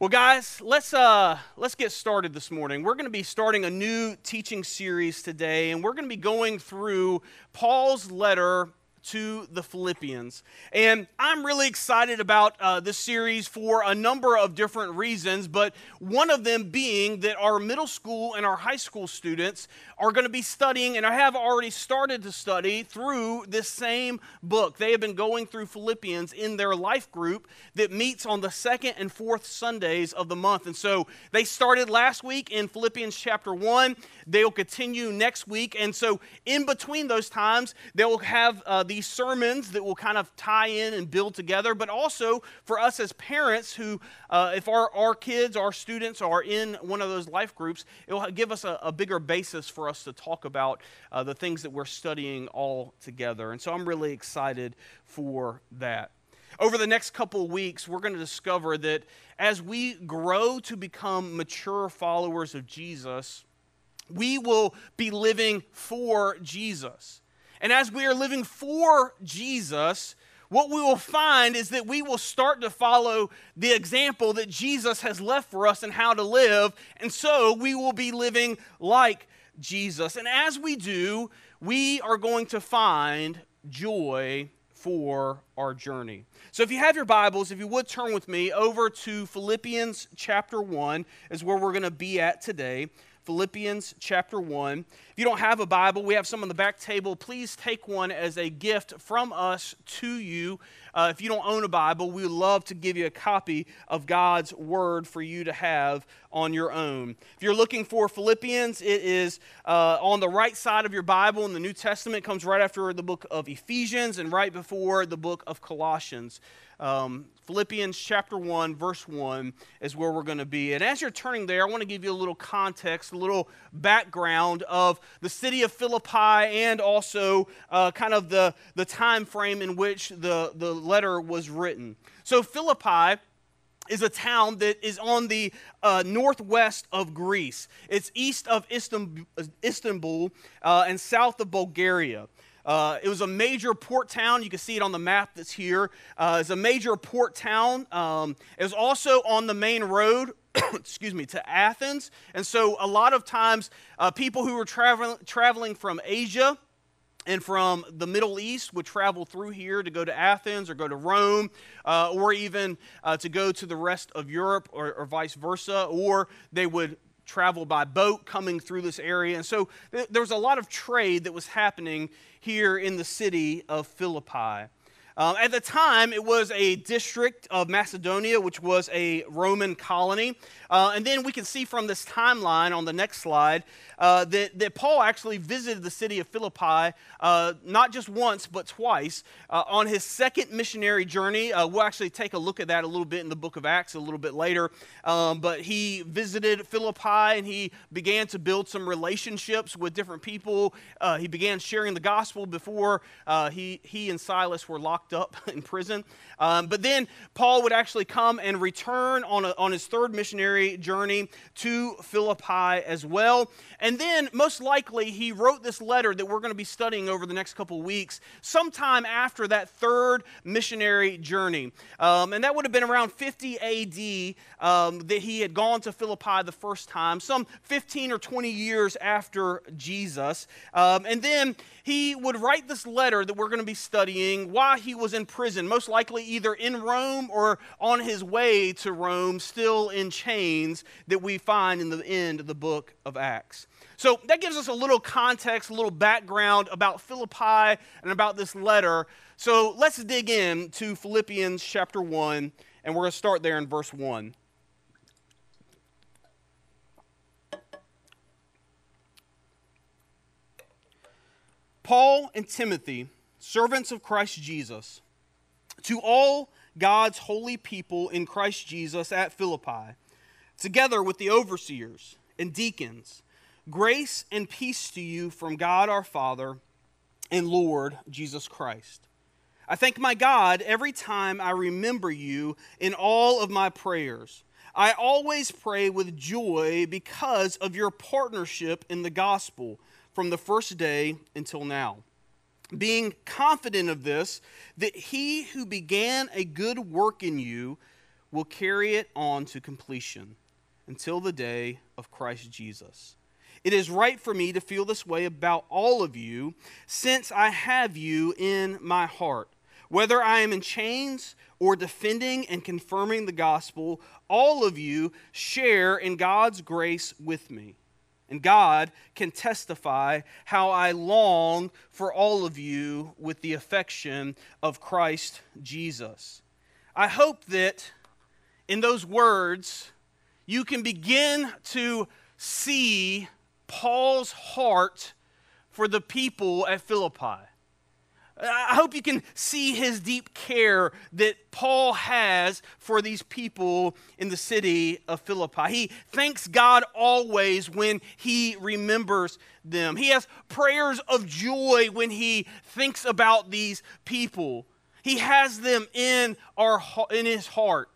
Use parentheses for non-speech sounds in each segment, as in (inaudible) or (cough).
Well, guys, let's uh, let's get started this morning. We're going to be starting a new teaching series today, and we're going to be going through Paul's letter to the Philippians. And I'm really excited about uh, this series for a number of different reasons, but one of them being that our middle school and our high school students are going to be studying, and I have already started to study through this same book. They have been going through Philippians in their life group that meets on the second and fourth Sundays of the month. And so they started last week in Philippians chapter 1. They'll continue next week. And so in between those times, they will have uh, these sermons that will kind of tie in and build together, but also for us as parents who, uh, if our, our kids, our students are in one of those life groups, it will give us a, a bigger basis for us to talk about uh, the things that we're studying all together. And so I'm really excited for that. Over the next couple weeks, we're going to discover that as we grow to become mature followers of Jesus, we will be living for Jesus. And as we are living for Jesus, what we will find is that we will start to follow the example that Jesus has left for us and how to live. And so we will be living like Jesus. And as we do, we are going to find joy for our journey. So if you have your Bibles, if you would turn with me over to Philippians chapter 1 is where we're going to be at today. Philippians chapter 1. If you don't have a Bible, we have some on the back table. Please take one as a gift from us to you. Uh, if you don't own a Bible, we would love to give you a copy of God's Word for you to have on your own. If you're looking for Philippians, it is uh, on the right side of your Bible in the New Testament. Comes right after the book of Ephesians and right before the book of Colossians. Um, Philippians chapter 1, verse 1 is where we're going to be. And as you're turning there, I want to give you a little context, a little background of the city of Philippi and also uh, kind of the, the time frame in which the, the letter was written. So, Philippi is a town that is on the uh, northwest of Greece. It's east of Istanbul uh, and south of Bulgaria. Uh, it was a major port town. You can see it on the map that's here. Uh, it's a major port town. Um, it was also on the main road, (coughs) excuse me, to Athens. And so a lot of times, uh, people who were traveling traveling from Asia and from the Middle East would travel through here to go to Athens or go to Rome uh, or even uh, to go to the rest of Europe or, or vice versa. Or they would travel by boat coming through this area. And so th- there was a lot of trade that was happening here in the city of Philippi. Um, at the time, it was a district of Macedonia, which was a Roman colony. Uh, and then we can see from this timeline on the next slide uh, that, that Paul actually visited the city of Philippi uh, not just once, but twice uh, on his second missionary journey. Uh, we'll actually take a look at that a little bit in the book of Acts a little bit later. Um, but he visited Philippi and he began to build some relationships with different people. Uh, he began sharing the gospel before he, he and Silas were locked up (laughs) in prison. Um, but then Paul would actually come and return on, a, on his third missionary journey to Philippi as well. And then, most likely, he wrote this letter that we're going to be studying over the next couple weeks, sometime after that third missionary journey. Um, and that would have been around 50 AD um, that he had gone to Philippi the first time, some 15 or 20 years after Jesus. Um, and then he would write this letter that we're going to be studying while he was in prison, most likely either in Rome or on his way to Rome, still in chains, that we find in the end of the book of Acts. So that gives us a little context, a little background about Philippi and about this letter. So let's dig in to Philippians chapter 1, and we're going to start there in verse 1. Paul and Timothy, servants of Christ Jesus, to all God's holy people in Christ Jesus at Philippi, together with the overseers and deacons, grace and peace to you from God our Father and Lord Jesus Christ. I thank my God every time I remember you in all of my prayers. I always pray with joy because of your partnership in the gospel from the first day until now. Being confident of this, that he who began a good work in you will carry it on to completion until the day of Christ Jesus. It is right for me to feel this way about all of you, since I have you in my heart. Whether I am in chains or defending and confirming the gospel, all of you share in God's grace with me. And God can testify how I long for all of you with the affection of Christ Jesus. I hope that in those words, you can begin to see Paul's heart for the people at Philippi. I hope you can see his deep care that Paul has for these people in the city of Philippi. He thanks God always when he remembers them. He has prayers of joy when he thinks about these people. He has them in, our, in his heart.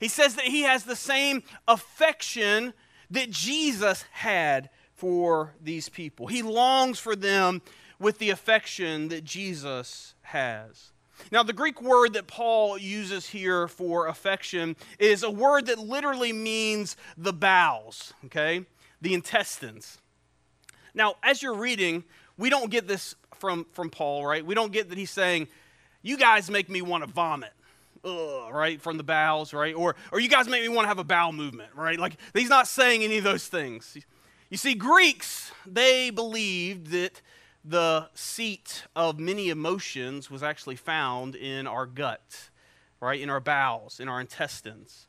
He says that he has the same affection that Jesus had for these people. He longs for them with the affection that Jesus has. Now, the Greek word that Paul uses here for affection is a word that literally means the bowels, okay? The intestines. Now, as you're reading, we don't get this from, from Paul, right? We don't get that he's saying, You guys make me want to vomit. Ugh, right from the bowels right or or you guys make me want to have a bowel movement right like he's not saying any of those things you see greeks they believed that the seat of many emotions was actually found in our gut, right? In our bowels, in our intestines.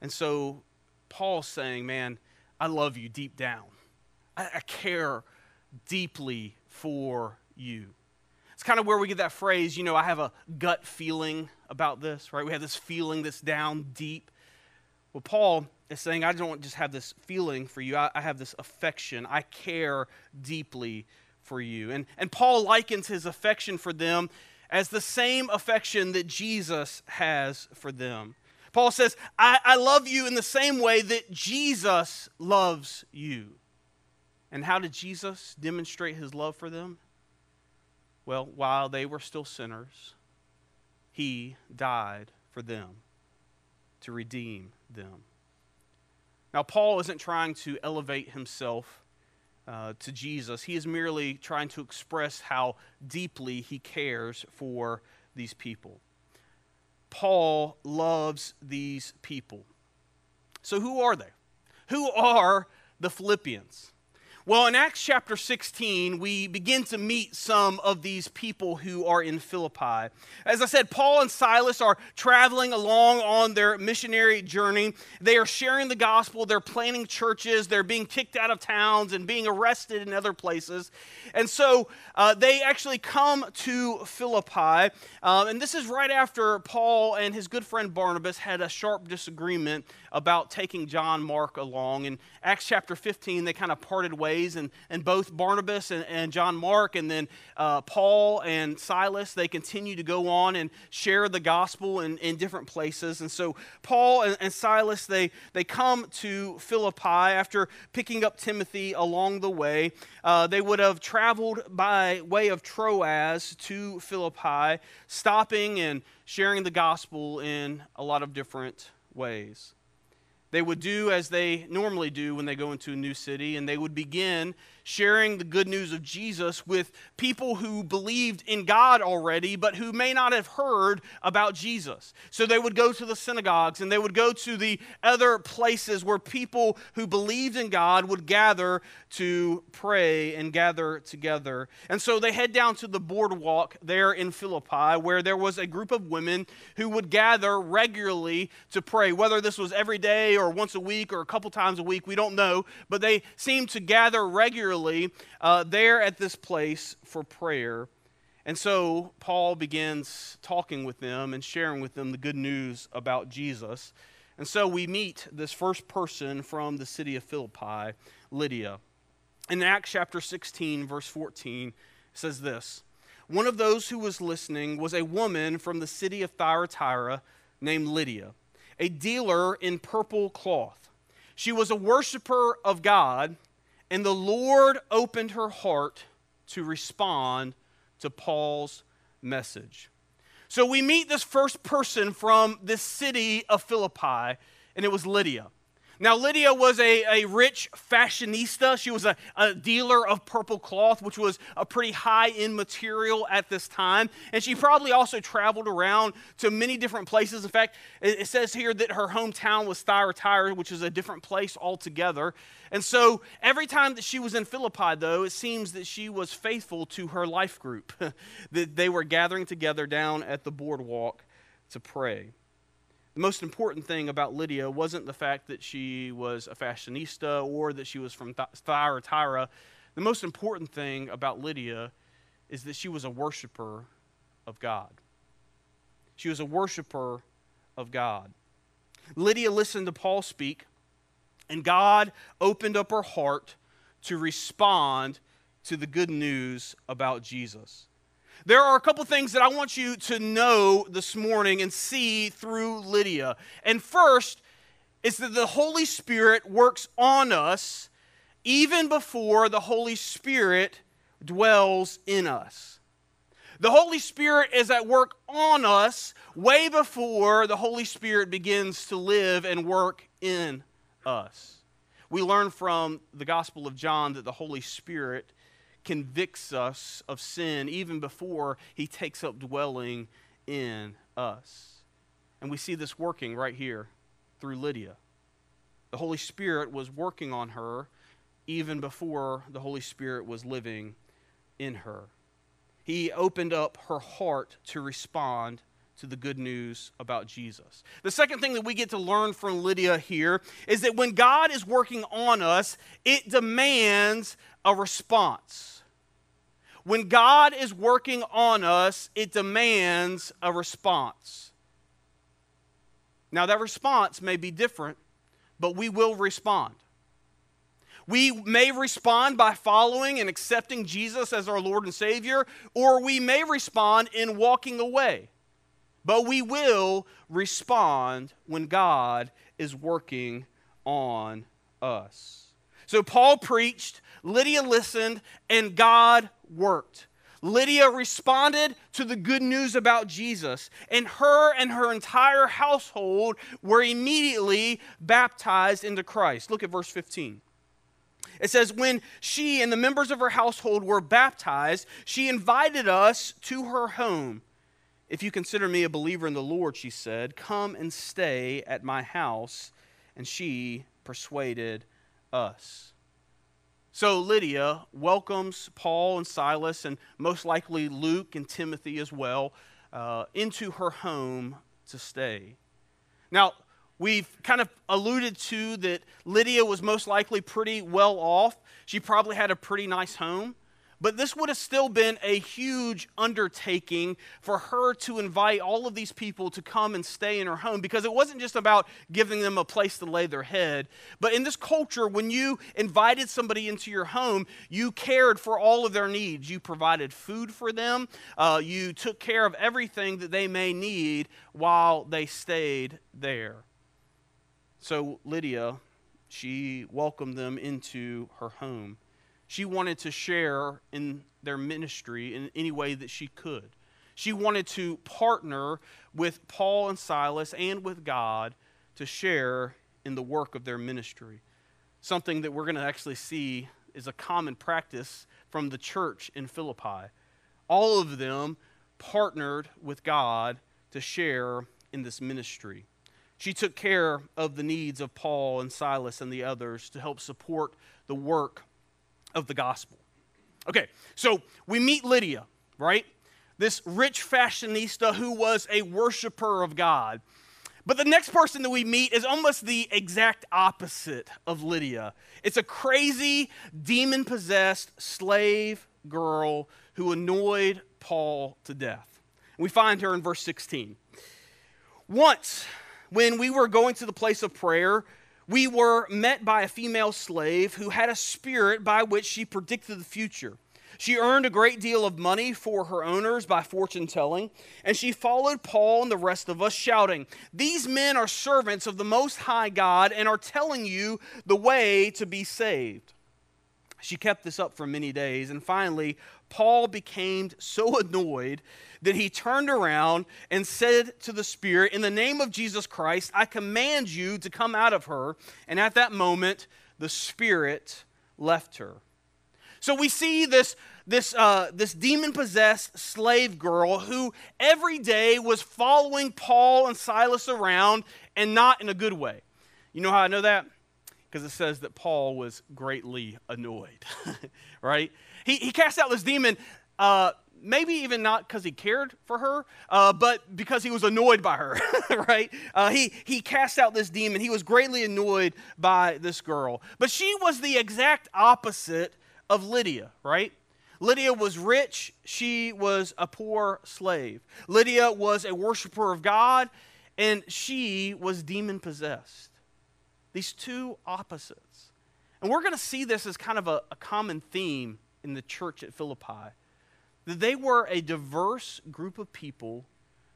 And so Paul's saying, man, I love you deep down. I, I care deeply for you. It's kind of where we get that phrase, you know, I have a gut feeling about this, right? We have this feeling that's down deep. Well, Paul is saying, I don't just have this feeling for you, I, I have this affection. I care deeply for you. And, and Paul likens his affection for them as the same affection that Jesus has for them. Paul says, I, I love you in the same way that Jesus loves you. And how did Jesus demonstrate his love for them? Well, while they were still sinners, he died for them to redeem them. Now, Paul isn't trying to elevate himself uh, to Jesus. He is merely trying to express how deeply he cares for these people. Paul loves these people. So, who are they? Who are the Philippians? Well, in Acts chapter 16, we begin to meet some of these people who are in Philippi. As I said, Paul and Silas are traveling along on their missionary journey. They are sharing the gospel, they're planting churches, they're being kicked out of towns and being arrested in other places. And so uh, they actually come to Philippi. Um, and this is right after Paul and his good friend Barnabas had a sharp disagreement about taking John Mark along. In Acts chapter 15, they kind of parted ways And, and both Barnabas and, and John Mark, and then uh, Paul and Silas, they continue to go on and share the gospel in, in different places. And so Paul and, and Silas, they, they come to Philippi after picking up Timothy along the way. Uh, they would have traveled by way of Troas to Philippi, stopping and sharing the gospel in a lot of different ways. They would do as they normally do when they go into a new city, and they would begin sharing the good news of Jesus with people who believed in God already, but who may not have heard about Jesus. So they would go to the synagogues and they would go to the other places where people who believed in God would gather to pray and gather together. And so they head down to the boardwalk there in Philippi, where there was a group of women who would gather regularly to pray. Whether this was every day or once a week or a couple times a week, we don't know, but they seemed to gather regularly regularly uh, there at this place for prayer. And so Paul begins talking with them and sharing with them the good news about Jesus. And so we meet this first person from the city of Philippi, Lydia. In Acts chapter 16, verse 14, says this One of those who was listening was a woman from the city of Thyatira named Lydia, a dealer in purple cloth. She was a worshiper of God and the Lord opened her heart to respond to Paul's message. So we meet this first person from this city of Philippi, and it was Lydia. Now, Lydia was a, a rich fashionista. She was a, a dealer of purple cloth, which was a pretty high end material at this time. And she probably also traveled around to many different places. In fact, it, it says here that her hometown was Thyatira, which is a different place altogether. And so every time that she was in Philippi, though, it seems that she was faithful to her life group, (laughs) that they were gathering together down at the boardwalk to pray. The most important thing about Lydia wasn't the fact that she was a fashionista or that she was from Thyatira. The most important thing about Lydia is that she was a worshiper of God. She was a worshiper of God. Lydia listened to Paul speak, and God opened up her heart to respond to the good news about Jesus. There are a couple things that I want you to know this morning and see through Lydia. And first is that the Holy Spirit works on us even before the Holy Spirit dwells in us. The Holy Spirit is at work on us way before the Holy Spirit begins to live and work in us. We learn from the Gospel of John that the Holy Spirit convicts us of sin even before he takes up dwelling in us. And we see this working right here through Lydia. The Holy Spirit was working on her even before the Holy Spirit was living in her. He opened up her heart to respond to the good news about Jesus. The second thing that we get to learn from Lydia here is that when God is working on us, it demands a response. When God is working on us, it demands a response. Now, that response may be different, but we will respond. We may respond by following and accepting Jesus as our Lord and Savior, or we may respond in walking away. But we will respond when God is working on us. So Paul preached, Lydia listened, and God worked. Lydia responded to the good news about Jesus, and her and her entire household were immediately baptized into Christ. Look at verse 15. It says, When she and the members of her household were baptized, she invited us to her home. If you consider me a believer in the Lord, she said, come and stay at my house. And she persuaded us. So Lydia welcomes Paul and Silas, and most likely Luke and Timothy as well, uh, into her home to stay. Now, we've kind of alluded to that Lydia was most likely pretty well off. She probably had a pretty nice home. But this would have still been a huge undertaking for her to invite all of these people to come and stay in her home because it wasn't just about giving them a place to lay their head. But in this culture, when you invited somebody into your home, you cared for all of their needs. You provided food for them, uh, you took care of everything that they may need while they stayed there. So Lydia, she welcomed them into her home. She wanted to share in their ministry in any way that she could. She wanted to partner with Paul and Silas and with God to share in the work of their ministry. Something that we're going to actually see is a common practice from the church in Philippi. All of them partnered with God to share in this ministry. She took care of the needs of Paul and Silas and the others to help support the work of the gospel. Okay, so we meet Lydia, right? This rich fashionista who was a worshiper of God. But the next person that we meet is almost the exact opposite of Lydia. It's a crazy, demon possessed slave girl who annoyed Paul to death. We find her in verse 16. Once, when we were going to the place of prayer, we were met by a female slave who had a spirit by which she predicted the future. She earned a great deal of money for her owners by fortune telling, and she followed Paul and the rest of us, shouting, These men are servants of the Most High God and are telling you the way to be saved. She kept this up for many days, and finally, Paul became so annoyed that he turned around and said to the Spirit, In the name of Jesus Christ, I command you to come out of her. And at that moment, the Spirit left her. So we see this, this, uh, this demon possessed slave girl who every day was following Paul and Silas around and not in a good way. You know how I know that? Because it says that Paul was greatly annoyed, (laughs) right? He, he cast out this demon, uh, maybe even not because he cared for her, uh, but because he was annoyed by her, (laughs) right? Uh, he, he cast out this demon. He was greatly annoyed by this girl. But she was the exact opposite of Lydia, right? Lydia was rich, she was a poor slave. Lydia was a worshiper of God, and she was demon possessed. These two opposites. And we're going to see this as kind of a, a common theme in the church at Philippi that they were a diverse group of people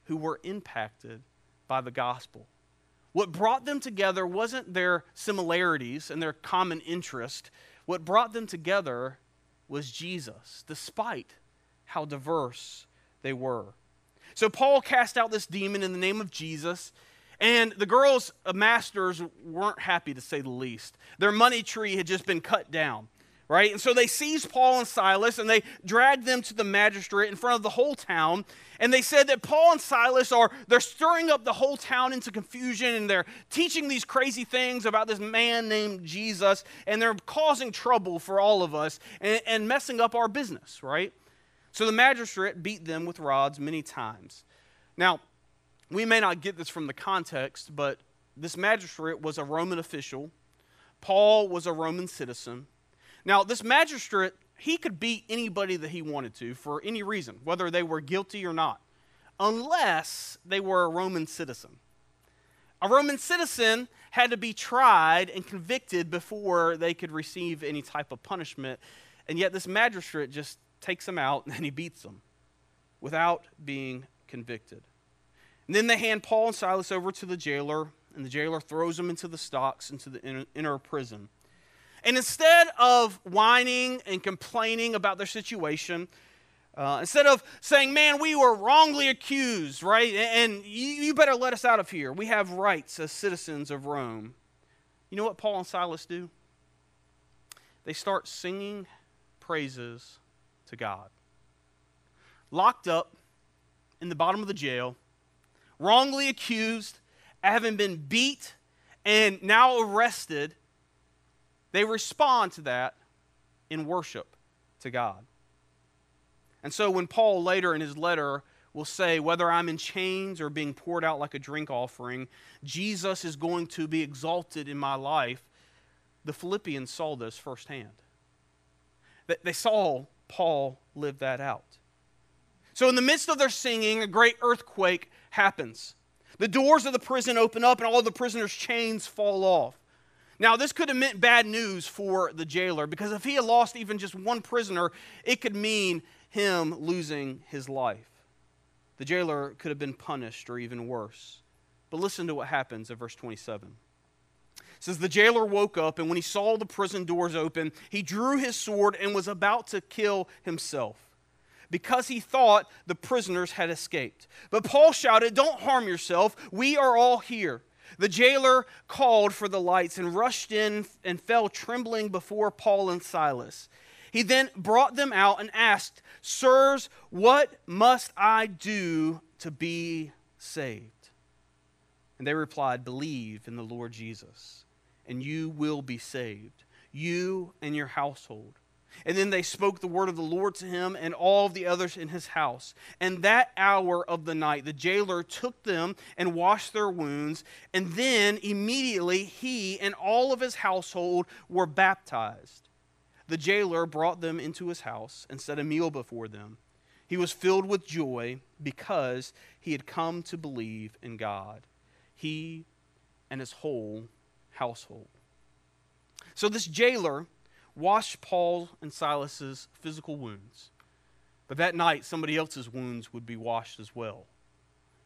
who were impacted by the gospel. What brought them together wasn't their similarities and their common interest. What brought them together was Jesus, despite how diverse they were. So Paul cast out this demon in the name of Jesus, and the girls' uh, masters weren't happy to say the least. Their money tree had just been cut down right? And so they seized Paul and Silas and they dragged them to the magistrate in front of the whole town. And they said that Paul and Silas are they're stirring up the whole town into confusion and they're teaching these crazy things about this man named Jesus and they're causing trouble for all of us and, and messing up our business, right? So the magistrate beat them with rods many times. Now, we may not get this from the context, but this magistrate was a Roman official. Paul was a Roman citizen. Now, this magistrate, he could beat anybody that he wanted to for any reason, whether they were guilty or not, unless they were a Roman citizen. A Roman citizen had to be tried and convicted before they could receive any type of punishment. And yet, this magistrate just takes them out (laughs) and then he beats them without being convicted. And then they hand Paul and Silas over to the jailer, and the jailer throws them into the stocks, into the inner prison. And instead of whining and complaining about their situation, uh, instead of saying, man, we were wrongly accused, right? And you, you better let us out of here. We have rights as citizens of Rome. You know what Paul and Silas do? They start singing praises to God. Locked up in the bottom of the jail, wrongly accused, having been beat, and now arrested they respond to that in worship to God. And so when Paul later in his letter will say, whether I'm in chains or being poured out like a drink offering, Jesus is going to be exalted in my life, the Philippians saw this firsthand. They saw Paul live that out. So, in the midst of their singing, a great earthquake happens. The doors of the prison open up, and all the prisoners' chains fall off. Now, this could have meant bad news for the jailer because if he had lost even just one prisoner, it could mean him losing his life. The jailer could have been punished or even worse. But listen to what happens in verse 27. It says, The jailer woke up, and when he saw the prison doors open, he drew his sword and was about to kill himself because he thought the prisoners had escaped. But Paul shouted, Don't harm yourself. We are all here. The jailer called for the lights and rushed in and fell trembling before Paul and Silas. He then brought them out and asked, Sirs, what must I do to be saved? And they replied, Believe in the Lord Jesus, and you will be saved, you and your household. And then they spoke the word of the Lord to him and all the others in his house. And that hour of the night, the jailer took them and washed their wounds. And then immediately he and all of his household were baptized. The jailer brought them into his house and set a meal before them. He was filled with joy because he had come to believe in God, he and his whole household. So, this jailer washed Paul and Silas's physical wounds. But that night, somebody else's wounds would be washed as well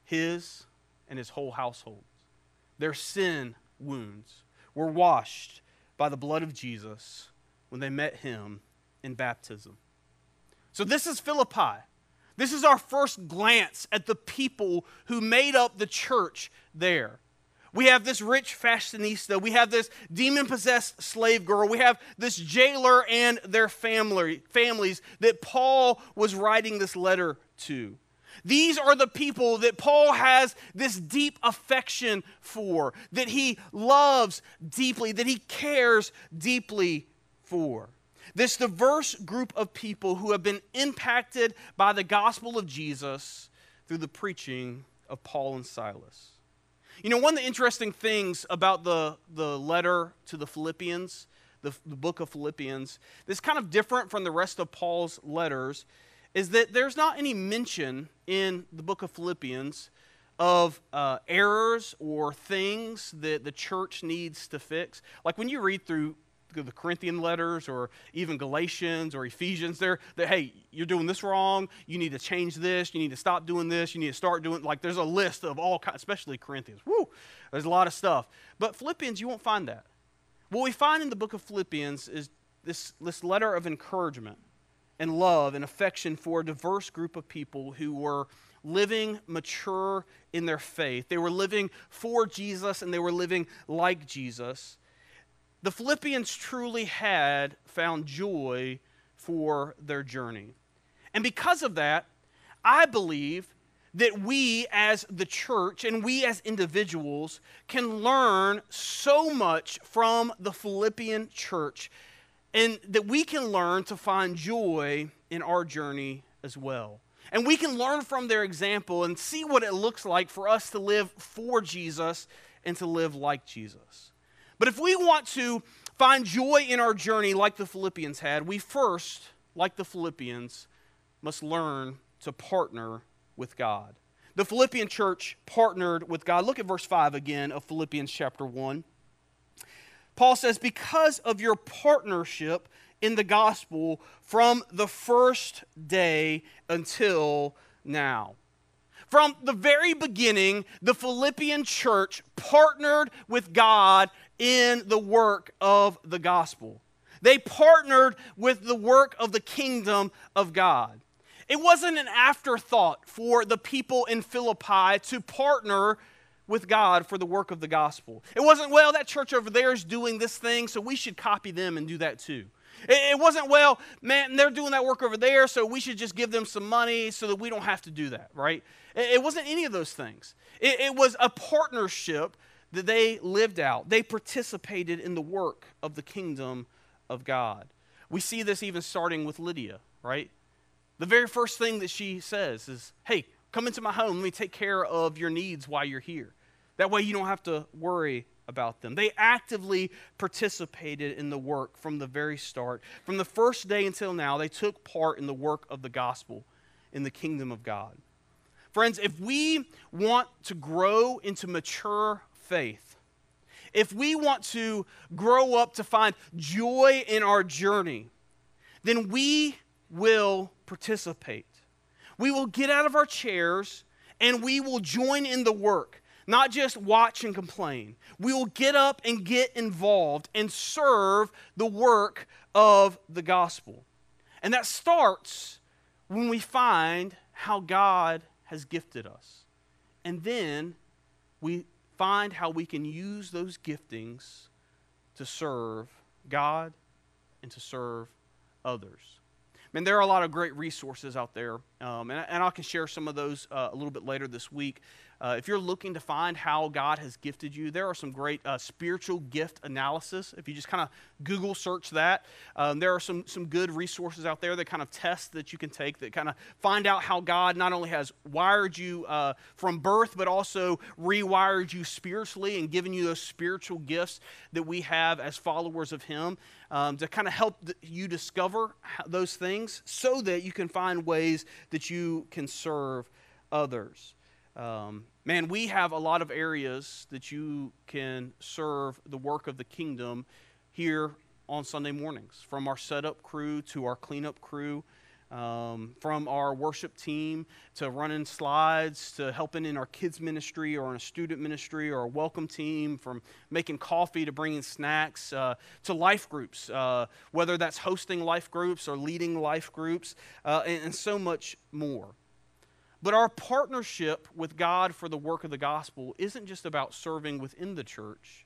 his and his whole household. Their sin wounds were washed by the blood of Jesus when they met him in baptism. So this is Philippi. This is our first glance at the people who made up the church there. We have this rich fashionista. We have this demon possessed slave girl. We have this jailer and their family, families that Paul was writing this letter to. These are the people that Paul has this deep affection for, that he loves deeply, that he cares deeply for. This diverse group of people who have been impacted by the gospel of Jesus through the preaching of Paul and Silas. You know, one of the interesting things about the, the letter to the Philippians, the, the book of Philippians, that's kind of different from the rest of Paul's letters, is that there's not any mention in the book of Philippians of uh, errors or things that the church needs to fix. Like when you read through the Corinthian letters or even Galatians or Ephesians, they're, that hey, you're doing this wrong. You need to change this. You need to stop doing this. You need to start doing, like, there's a list of all kinds, especially Corinthians. Woo, there's a lot of stuff. But Philippians, you won't find that. What we find in the book of Philippians is this, this letter of encouragement and love and affection for a diverse group of people who were living mature in their faith. They were living for Jesus and they were living like Jesus the Philippians truly had found joy for their journey. And because of that, I believe that we as the church and we as individuals can learn so much from the Philippian church and that we can learn to find joy in our journey as well. And we can learn from their example and see what it looks like for us to live for Jesus and to live like Jesus. But if we want to find joy in our journey like the Philippians had, we first, like the Philippians, must learn to partner with God. The Philippian church partnered with God. Look at verse 5 again of Philippians chapter 1. Paul says, Because of your partnership in the gospel from the first day until now. From the very beginning, the Philippian church partnered with God in the work of the gospel. They partnered with the work of the kingdom of God. It wasn't an afterthought for the people in Philippi to partner with God for the work of the gospel. It wasn't, well, that church over there is doing this thing, so we should copy them and do that too. It wasn't, well, man, they're doing that work over there, so we should just give them some money so that we don't have to do that, right? It wasn't any of those things. It, it was a partnership that they lived out. They participated in the work of the kingdom of God. We see this even starting with Lydia, right? The very first thing that she says is, Hey, come into my home. Let me take care of your needs while you're here. That way you don't have to worry about them. They actively participated in the work from the very start. From the first day until now, they took part in the work of the gospel in the kingdom of God. Friends, if we want to grow into mature faith, if we want to grow up to find joy in our journey, then we will participate. We will get out of our chairs and we will join in the work, not just watch and complain. We will get up and get involved and serve the work of the gospel. And that starts when we find how God has gifted us. And then we find how we can use those giftings to serve God and to serve others. Man, there are a lot of great resources out there, um, and, and I can share some of those uh, a little bit later this week. Uh, if you're looking to find how God has gifted you, there are some great uh, spiritual gift analysis. If you just kind of Google search that, um, there are some, some good resources out there that kind of test that you can take that kind of find out how God not only has wired you uh, from birth, but also rewired you spiritually and given you those spiritual gifts that we have as followers of Him um, to kind of help you discover those things so that you can find ways that you can serve others. Um, man, we have a lot of areas that you can serve the work of the kingdom here on Sunday mornings, from our setup crew to our cleanup crew. um, from our worship team to running slides to helping in our kids ministry or in a student ministry or a welcome team from making coffee to bringing snacks uh, to life groups uh, whether that's hosting life groups or leading life groups uh, and, and so much more but our partnership with god for the work of the gospel isn't just about serving within the church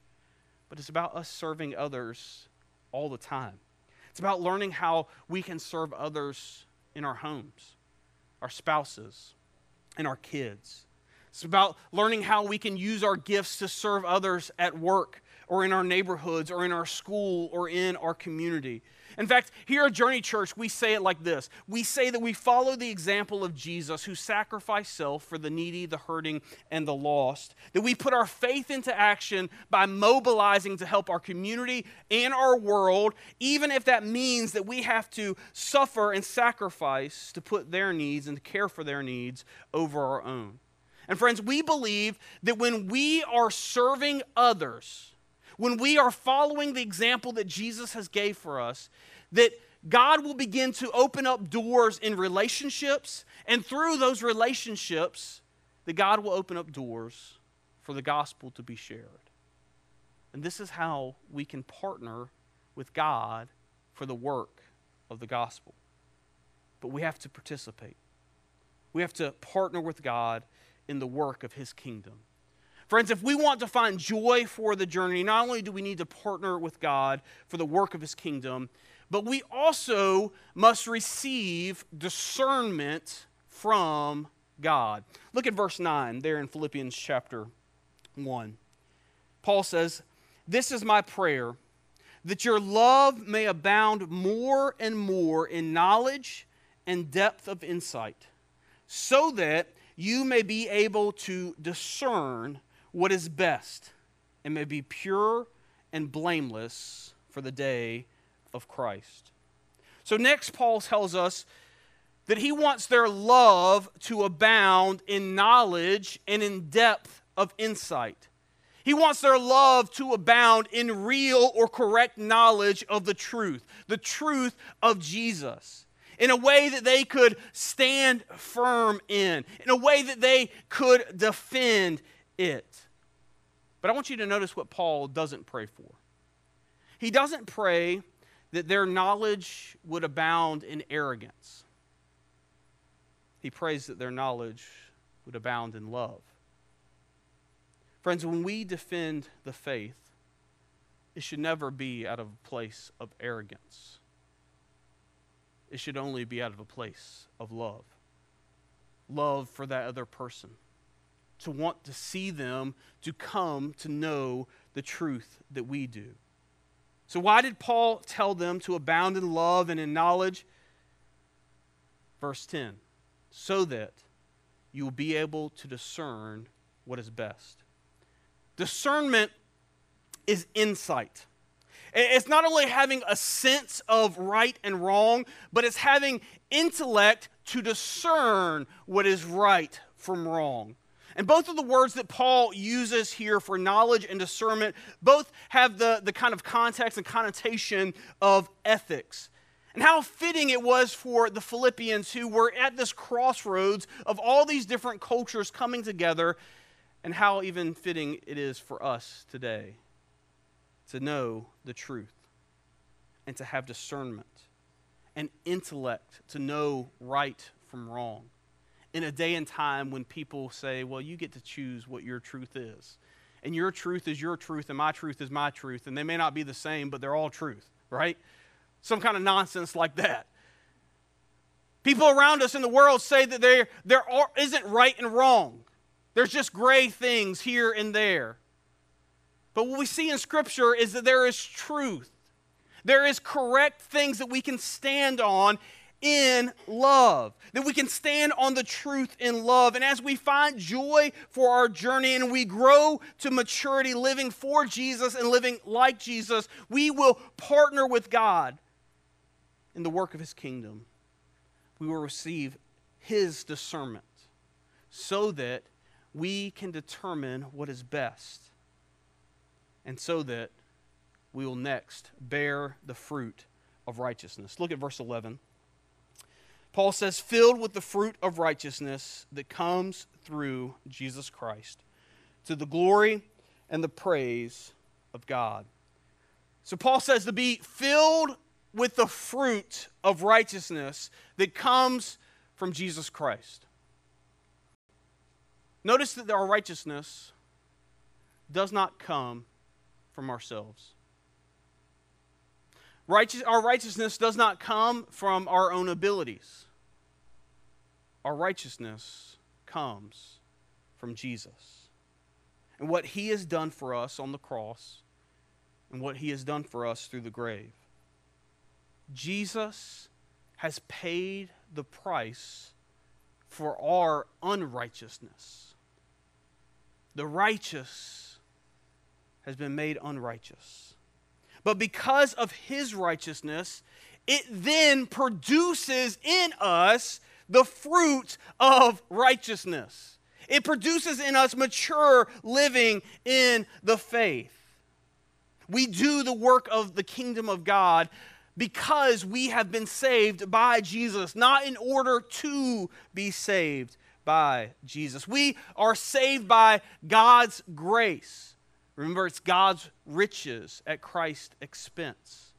but it's about us serving others all the time it's about learning how we can serve others in our homes, our spouses, and our kids. It's about learning how we can use our gifts to serve others at work or in our neighborhoods or in our school or in our community. In fact, here at Journey Church, we say it like this We say that we follow the example of Jesus who sacrificed self for the needy, the hurting, and the lost. That we put our faith into action by mobilizing to help our community and our world, even if that means that we have to suffer and sacrifice to put their needs and to care for their needs over our own. And friends, we believe that when we are serving others, when we are following the example that Jesus has gave for us, that God will begin to open up doors in relationships, and through those relationships, that God will open up doors for the gospel to be shared. And this is how we can partner with God for the work of the gospel. But we have to participate. We have to partner with God in the work of his kingdom. Friends, if we want to find joy for the journey, not only do we need to partner with God for the work of his kingdom, but we also must receive discernment from God. Look at verse 9 there in Philippians chapter 1. Paul says, This is my prayer, that your love may abound more and more in knowledge and depth of insight, so that you may be able to discern what is best and may be pure and blameless for the day of Christ. So, next, Paul tells us that he wants their love to abound in knowledge and in depth of insight. He wants their love to abound in real or correct knowledge of the truth, the truth of Jesus, in a way that they could stand firm in, in a way that they could defend it. But I want you to notice what Paul doesn't pray for. He doesn't pray that their knowledge would abound in arrogance. He prays that their knowledge would abound in love. Friends, when we defend the faith, it should never be out of a place of arrogance. It should only be out of a place of love. Love for that other person to want to see them to come to know the truth that we do. So, why did Paul tell them to abound in love and in knowledge? Verse 10 so that you will be able to discern what is best. Discernment is insight. It's not only having a sense of right and wrong, but it's having intellect to discern what is right from wrong. And both of the words that Paul uses here for knowledge and discernment both have the, the kind of context and connotation of ethics. And how fitting it was for the Philippians who were at this crossroads of all these different cultures coming together, and how even fitting it is for us today to know the truth and to have discernment and intellect to know right from wrong in a day and time when people say, well, you get to choose what your truth is. And your truth is your truth, and my truth is my truth. And they may not be the same, but they're all truth, right? Some kind of nonsense like that. People around us in the world say that there, there are, isn't right and wrong. There's just gray things here and there. But what we see in Scripture is that there is truth. There is correct things that we can stand on in love, that we can stand on the truth in love. And as we find joy for our journey and we grow to maturity, living for Jesus and living like Jesus, we will partner with God in the work of His kingdom. We will receive His discernment so that we can determine what is best and so that we will next bear the fruit of righteousness. Look at verse 11. Paul says, filled with the fruit of righteousness that comes through Jesus Christ, to the glory and the praise of God. So Paul says to be filled with the fruit of righteousness that comes from Jesus Christ. Notice that our righteousness does not come from ourselves. Righteous, our righteousness does not come from our own abilities. Our righteousness comes from Jesus. And what he has done for us on the cross, and what he has done for us through the grave. Jesus has paid the price for our unrighteousness. The righteous has been made unrighteous. But because of his righteousness, it then produces in us the fruit of righteousness. It produces in us mature living in the faith. We do the work of the kingdom of God because we have been saved by Jesus, not in order to be saved by Jesus. We are saved by God's grace. Remember, it's God's riches at Christ's expense.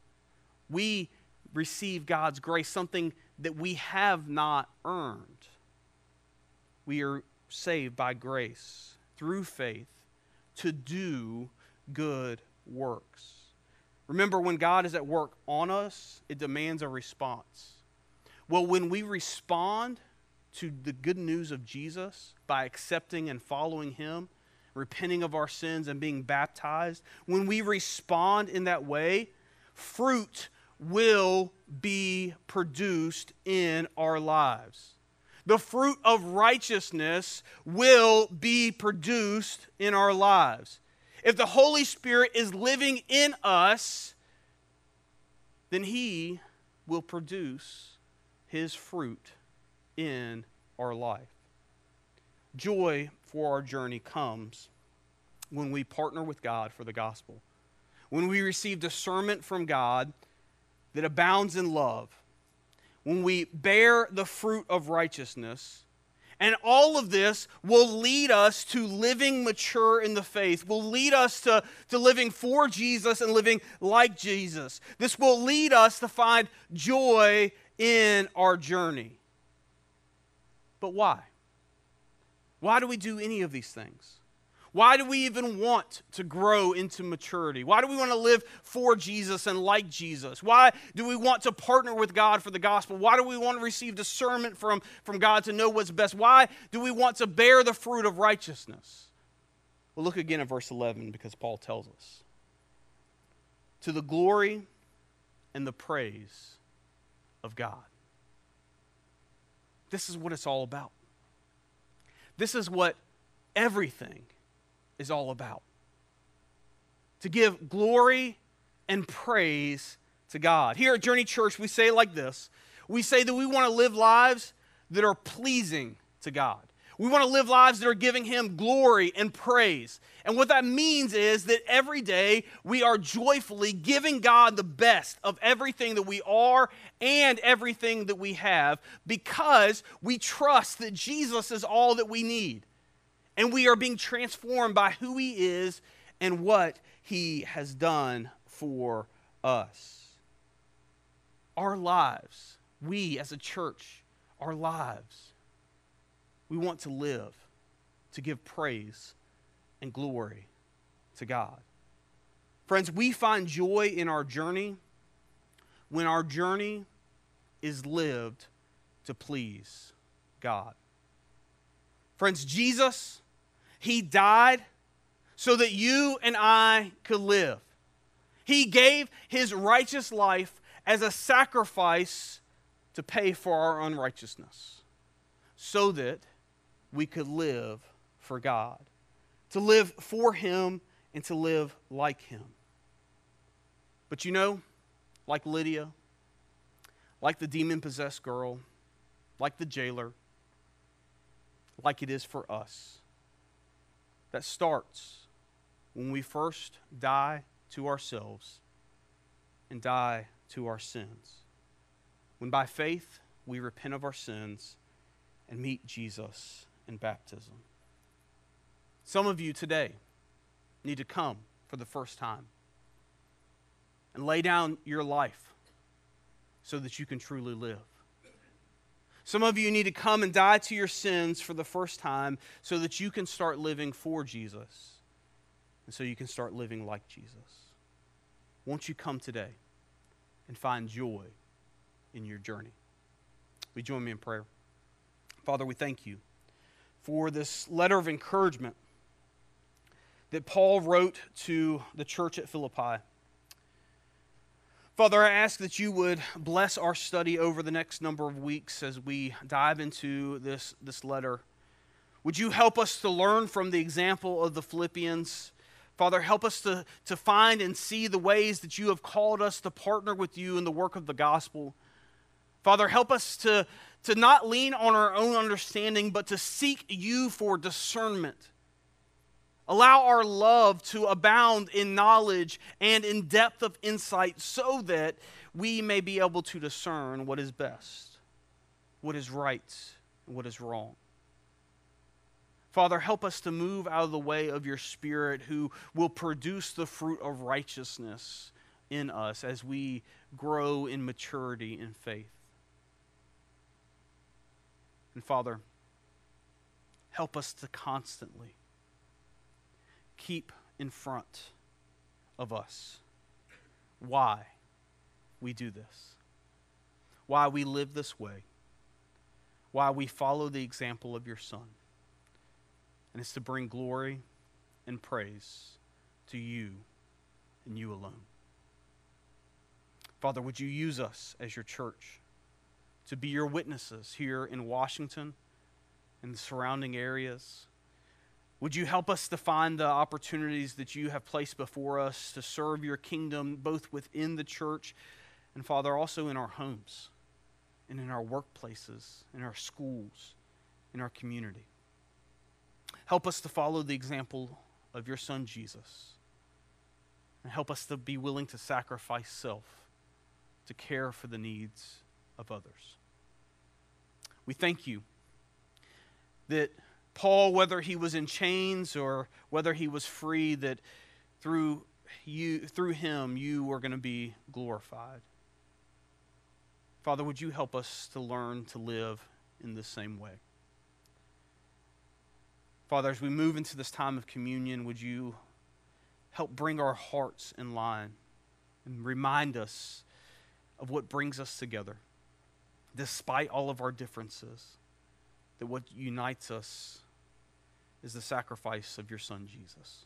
We receive God's grace, something that we have not earned. We are saved by grace through faith to do good works. Remember, when God is at work on us, it demands a response. Well, when we respond to the good news of Jesus by accepting and following Him, repenting of our sins, and being baptized, when we respond in that way, fruit will be produced in our lives. The fruit of righteousness will be produced in our lives. If the Holy Spirit is living in us, then He will produce His fruit in our life. Joy for our journey comes when we partner with God for the gospel, when we receive discernment from God that abounds in love, when we bear the fruit of righteousness. And all of this will lead us to living mature in the faith, will lead us to, to living for Jesus and living like Jesus. This will lead us to find joy in our journey. But why? Why do we do any of these things? Why do we even want to grow into maturity? Why do we want to live for Jesus and like Jesus? Why do we want to partner with God for the gospel? Why do we want to receive discernment from, from God to know what's best? Why do we want to bear the fruit of righteousness? Well, look again at verse 11 because Paul tells us. To the glory and the praise of God. This is what it's all about. This is what everything is all about. To give glory and praise to God. Here at Journey Church, we say it like this we say that we want to live lives that are pleasing to God. We want to live lives that are giving Him glory and praise. And what that means is that every day we are joyfully giving God the best of everything that we are and everything that we have because we trust that Jesus is all that we need and we are being transformed by who He is and what He has done for us. Our lives, we as a church, our lives, we want to live to give praise and glory to God. Friends, we find joy in our journey when our journey is lived to please God. Friends, Jesus he died so that you and I could live. He gave his righteous life as a sacrifice to pay for our unrighteousness so that we could live for God, to live for him and to live like him. But you know, like Lydia, like the demon possessed girl, like the jailer, like it is for us that starts when we first die to ourselves and die to our sins. When by faith we repent of our sins and meet Jesus in baptism. Some of you today need to come for the first time and lay down your life so that you can truly live. Some of you need to come and die to your sins for the first time so that you can start living for Jesus and so you can start living like Jesus. Won't you come today and find joy in your journey? You join me in prayer? Father, we thank you for this letter of encouragement that Paul wrote to the church at Philippi. Father, I ask that you would bless our study over the next number of weeks as we dive into this, this letter. Would you help us to learn from the example of the Philippians? Father, help us to, to find and see the ways that you have called us to partner with you in the work of the gospel. Father, help us to, to not lean on our own understanding, but to seek you for discernment. Allow our love to abound in knowledge and in depth of insight so that we may be able to discern what is best, what is right, and what is wrong. Father, help us to move out of the way of your Spirit who will produce the fruit of righteousness in us as we grow in maturity in faith. And Father, help us to constantly keep in front of us why we do this, why we live this way, why we follow the example of your Son. And it's to bring glory and praise to you and you alone. Father, would you use us as your church to be your witnesses here in Washington and the surrounding areas? Would you help us to find the opportunities that you have placed before us to serve your kingdom both within the church and, Father, also in our homes and in our workplaces, in our schools, in our community? Help us to follow the example of your Son, Jesus. And help us to be willing to sacrifice self to care for the needs of others. We thank you that Paul, whether he was in chains or whether he was free, that through you through him you were going to be glorified. Father, would you help us to learn to live in the same way? Father, as we move into this time of communion, would you help bring our hearts in line and remind us of what brings us together, despite all of our differences? that what unites us is the sacrifice of your Son, Jesus.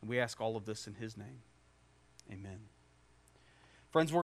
And we ask all of this in His name. Amen. Friends, we're